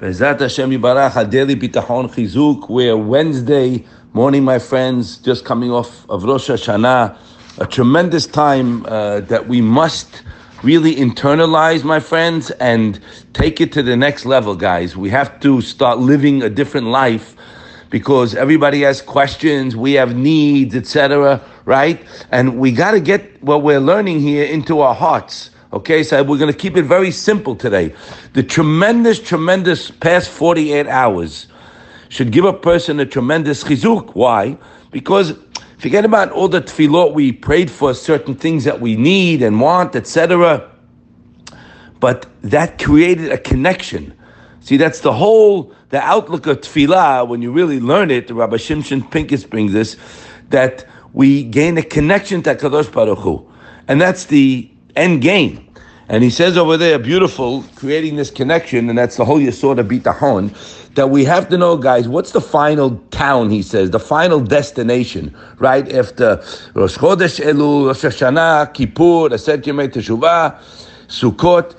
Bezat Hashem Yibarach, Adeli Bitachon Chizuk. We're Wednesday morning, my friends, just coming off of Rosh Hashanah. A tremendous time uh, that we must really internalize, my friends, and take it to the next level, guys. We have to start living a different life because everybody has questions, we have needs, etc., right? And we got to get what we're learning here into our hearts. Okay, so we're going to keep it very simple today. The tremendous, tremendous past 48 hours should give a person a tremendous chizuk. Why? Because forget about all the tefillot we prayed for, certain things that we need and want, etc. But that created a connection. See, that's the whole, the outlook of tefillah, when you really learn it, Rabbi Shimshon Pincus brings this, that we gain a connection to Kadosh Baruch Hu. And that's the end game. And he says over there, beautiful, creating this connection, and that's the whole Yisod of Bitahon, that we have to know, guys, what's the final town, he says, the final destination, right? After Rosh Chodesh Elul, Rosh Hashanah, Kippur, Aseret Yemei Teshuvah, Sukkot,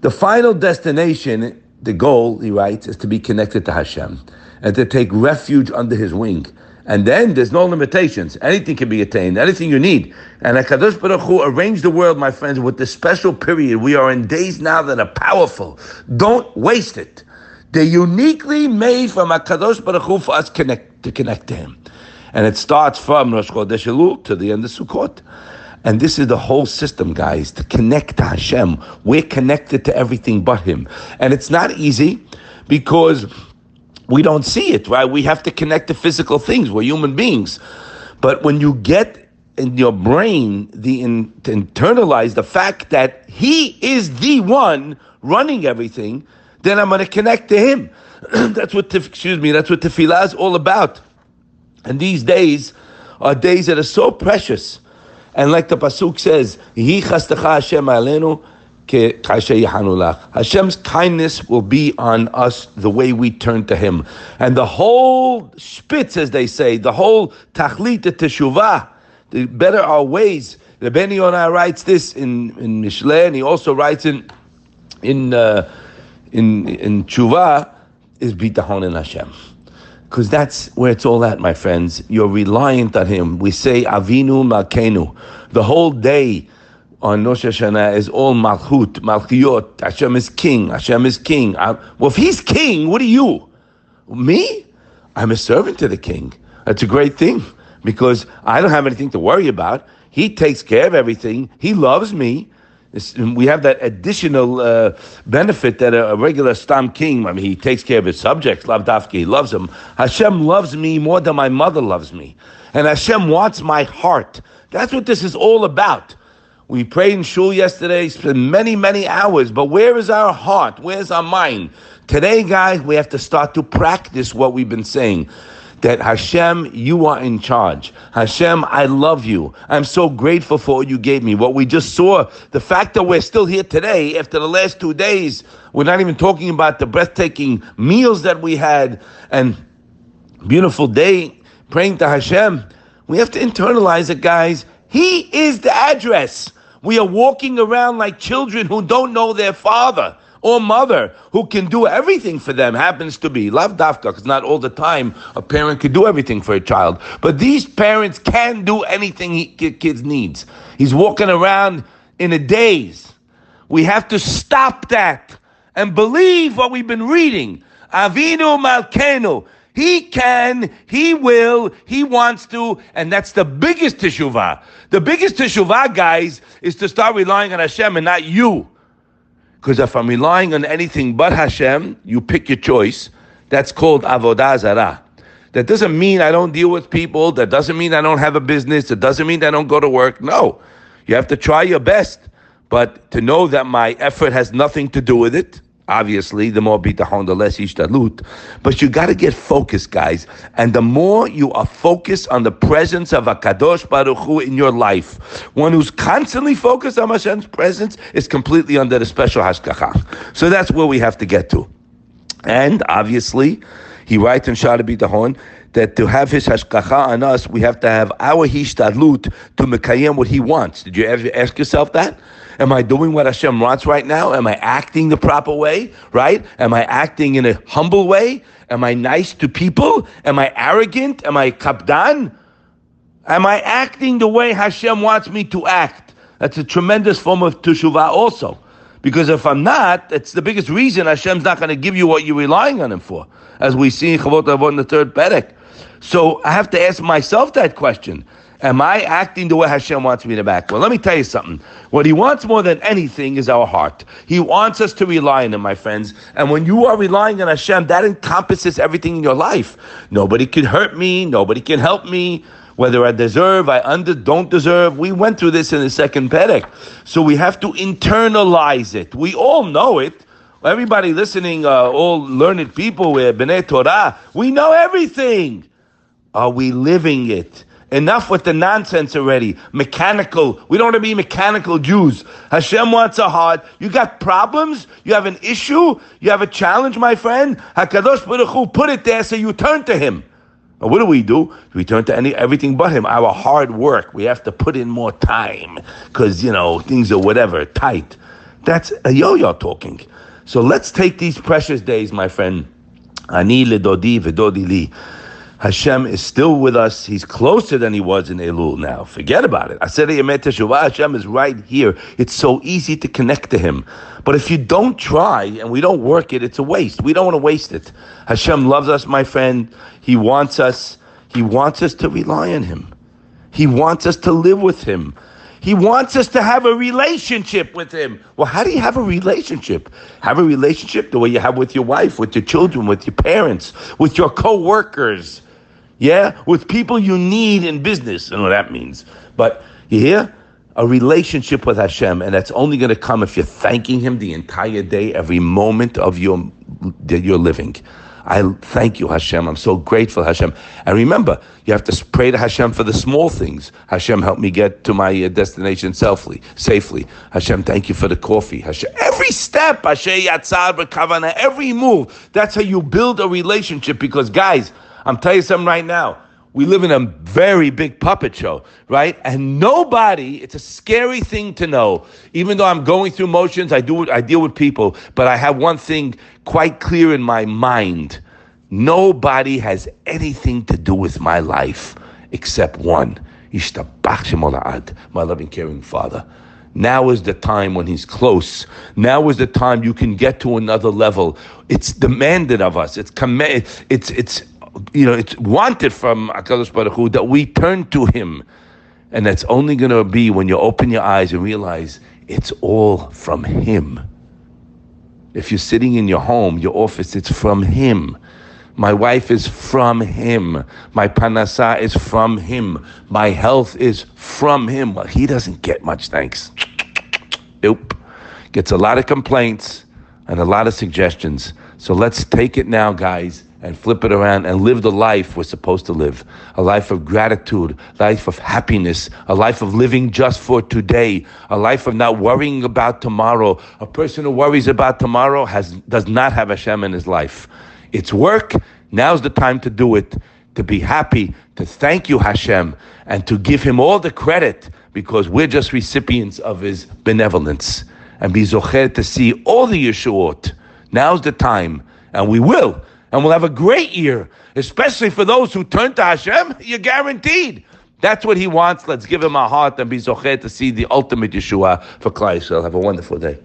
the final destination, the goal, he writes, is to be connected to Hashem and to take refuge under his wing. And then there's no limitations. Anything can be attained, anything you need. And HaKadosh Baruch Hu arranged the world, my friends, with this special period. We are in days now that are powerful. Don't waste it. They're uniquely made from HaKadosh Baruch Hu for us connect, to connect to Him. And it starts from Rosh Chodesh Elul to the end of Sukkot. And this is the whole system, guys, to connect to Hashem. We're connected to everything but Him. And it's not easy because we don't see it, right? We have to connect to physical things. We're human beings. But when you get in your brain the in, to internalize the fact that he is the one running everything, then I'm going to connect to him. that's what, excuse me, that's what tefillah is all about. And these days are days that are so precious. And like the pasuk says, "Hi Hashem alenu." Hashem's kindness will be on us the way we turn to Him. And the whole spitz, as they say, the whole tachlit teshuvah, the better our ways. The Ben Yonah writes this in, in Mishle, and he also writes in in uh, in in is bitahon in Hashem. Because that's where it's all at, my friends. You're reliant on Him. We say Avinu Malkenu. The whole day on Rosh Hashanah is all Malchut, Malchiot. Hashem is king. Hashem is king. I, well, if he's king, what are you? Me? I'm a servant to the king. That's a great thing because I don't have anything to worry about. He takes care of everything. He loves me. we have that additional uh, benefit that a, a, regular Stam king, I mean, he takes care of his subjects. Lavdafki, he loves them. Hashem loves me more than my mother loves me. And Hashem wants my heart. That's what this is all about. We prayed in shul yesterday, spent many, many hours, but where is our heart? Where's our mind? Today, guys, we have to start to practice what we've been saying. That Hashem, you are in charge. Hashem, I love you. I'm so grateful for what you gave me. What we just saw, the fact that we're still here today after the last two days, we're not even talking about the breathtaking meals that we had and beautiful day praying to Hashem. We have to internalize it, guys. He is the address. We are walking around like children who don't know their father or mother who can do everything for them happens to be. Love dafka because not all the time a parent can do everything for a child. But these parents can do anything he, kids needs. He's walking around in a daze. We have to stop that and believe what we've been reading. Avinu malkenu he can, he will, he wants to, and that's the biggest teshuvah. The biggest teshuvah, guys, is to start relying on Hashem and not you. Because if I'm relying on anything but Hashem, you pick your choice. That's called avodah zarah. That doesn't mean I don't deal with people. That doesn't mean I don't have a business. That doesn't mean I don't go to work. No, you have to try your best. But to know that my effort has nothing to do with it, Obviously, the more bitachon, the less hishtadlut. But you got to get focused, guys. And the more you are focused on the presence of a kadosh baruch Hu in your life, one who's constantly focused on Hashem's presence is completely under the special hashgacha. So that's where we have to get to. And obviously, he writes in Shaar HaBitachon that to have his hashgacha on us, we have to have our hishtadlut to mekayem what he wants. Did you ever ask yourself that? Am I doing what Hashem wants right now? Am I acting the proper way? Right? Am I acting in a humble way? Am I nice to people? Am I arrogant? Am I kapdan? Am I acting the way Hashem wants me to act? That's a tremendous form of teshuvah also. Because if I'm not, it's the biggest reason Hashem's not going to give you what you're relying on Him for, as we see in Chovot HaLevavot in the third Perek. So I have to ask myself that question. Am I acting the way Hashem wants me to act? Well, let me tell you something. What He wants more than anything is our heart. He wants us to rely on Him, my friends. And when you are relying on Hashem, that encompasses everything in your life. Nobody can hurt me. Nobody can help me. Whether I deserve, I under, don't deserve. We went through this in the second Perek. So we have to internalize it. We all know it. Everybody listening, uh, all learned people, we're B'nai Torah. We know everything. Are we living it? Enough with the nonsense already. Mechanical. We don't want to be mechanical Jews. Hashem wants a heart. You got problems? You have an issue? You have a challenge, my friend? HaKadosh Baruch Hu put it there so you turn to Him. And what do we do? We turn to any, everything but Him. Our hard work. We have to put in more time because, you know, things are whatever, tight. That's a yo-yo talking. So let's take these precious days, my friend. Ani ledodi vedodi li. Hashem is still with us. He's closer than he was in Elul now. Forget about it. I said Hashem is right here. It's so easy to connect to him. But if you don't try and we don't work it, it's a waste. We don't want to waste it. Hashem loves us, my friend. He wants us. He wants us to rely on him. He wants us to live with him. He wants us to have a relationship with him. Well, how do you have a relationship? Have a relationship the way you have with your wife, with your children, with your parents, with your co-workers yeah, with people you need in business. I know what that means. But you hear? A relationship with Hashem, and that's only going to come if you're thanking Him the entire day, every moment of your that you're living. I thank you, Hashem. I'm so grateful, Hashem. And remember, you have to pray to Hashem for the small things. Hashem, help me get to my uh, destination safely. Safely, Hashem, thank you for the coffee. Hashem, every step, Hashem, Yatzar, every move. That's how you build a relationship. Because, guys, I'm telling you something right now. We live in a very big puppet show, right? And nobody, it's a scary thing to know. Even though I'm going through motions, I do I deal with people, but I have one thing quite clear in my mind. Nobody has anything to do with my life except one. My loving, caring Father. Now is the time when He's close. Now is the time you can get to another level. It's demanded of us. It's command. It's it's you know, it's wanted from Hakadosh Baruch Hu that we turn to Him, and that's only going to be when you open your eyes and realize it's all from Him. If you're sitting in your home, your office, it's from Him. My wife is from Him. My parnasa is from Him. My health is from Him. Well, He doesn't get much thanks. Nope. Gets a lot of complaints and a lot of suggestions. So let's take it now, guys and flip it around and live the life we're supposed to live a life of gratitude, life of happiness, a life of living just for today, a life of not worrying about tomorrow. A person who worries about tomorrow has, does not have Hashem in his life. It's work. Now's the time to do it, to be happy, to thank you, Hashem, and to give him all the credit because we're just recipients of his benevolence and be zocher to see all the Yeshuot. Now's the time, and we will and we'll have a great year, especially for those who turn to Hashem. You're guaranteed. That's what He wants. Let's give Him our heart and be zocher to see the ultimate Yeshua for Klal Have a wonderful day.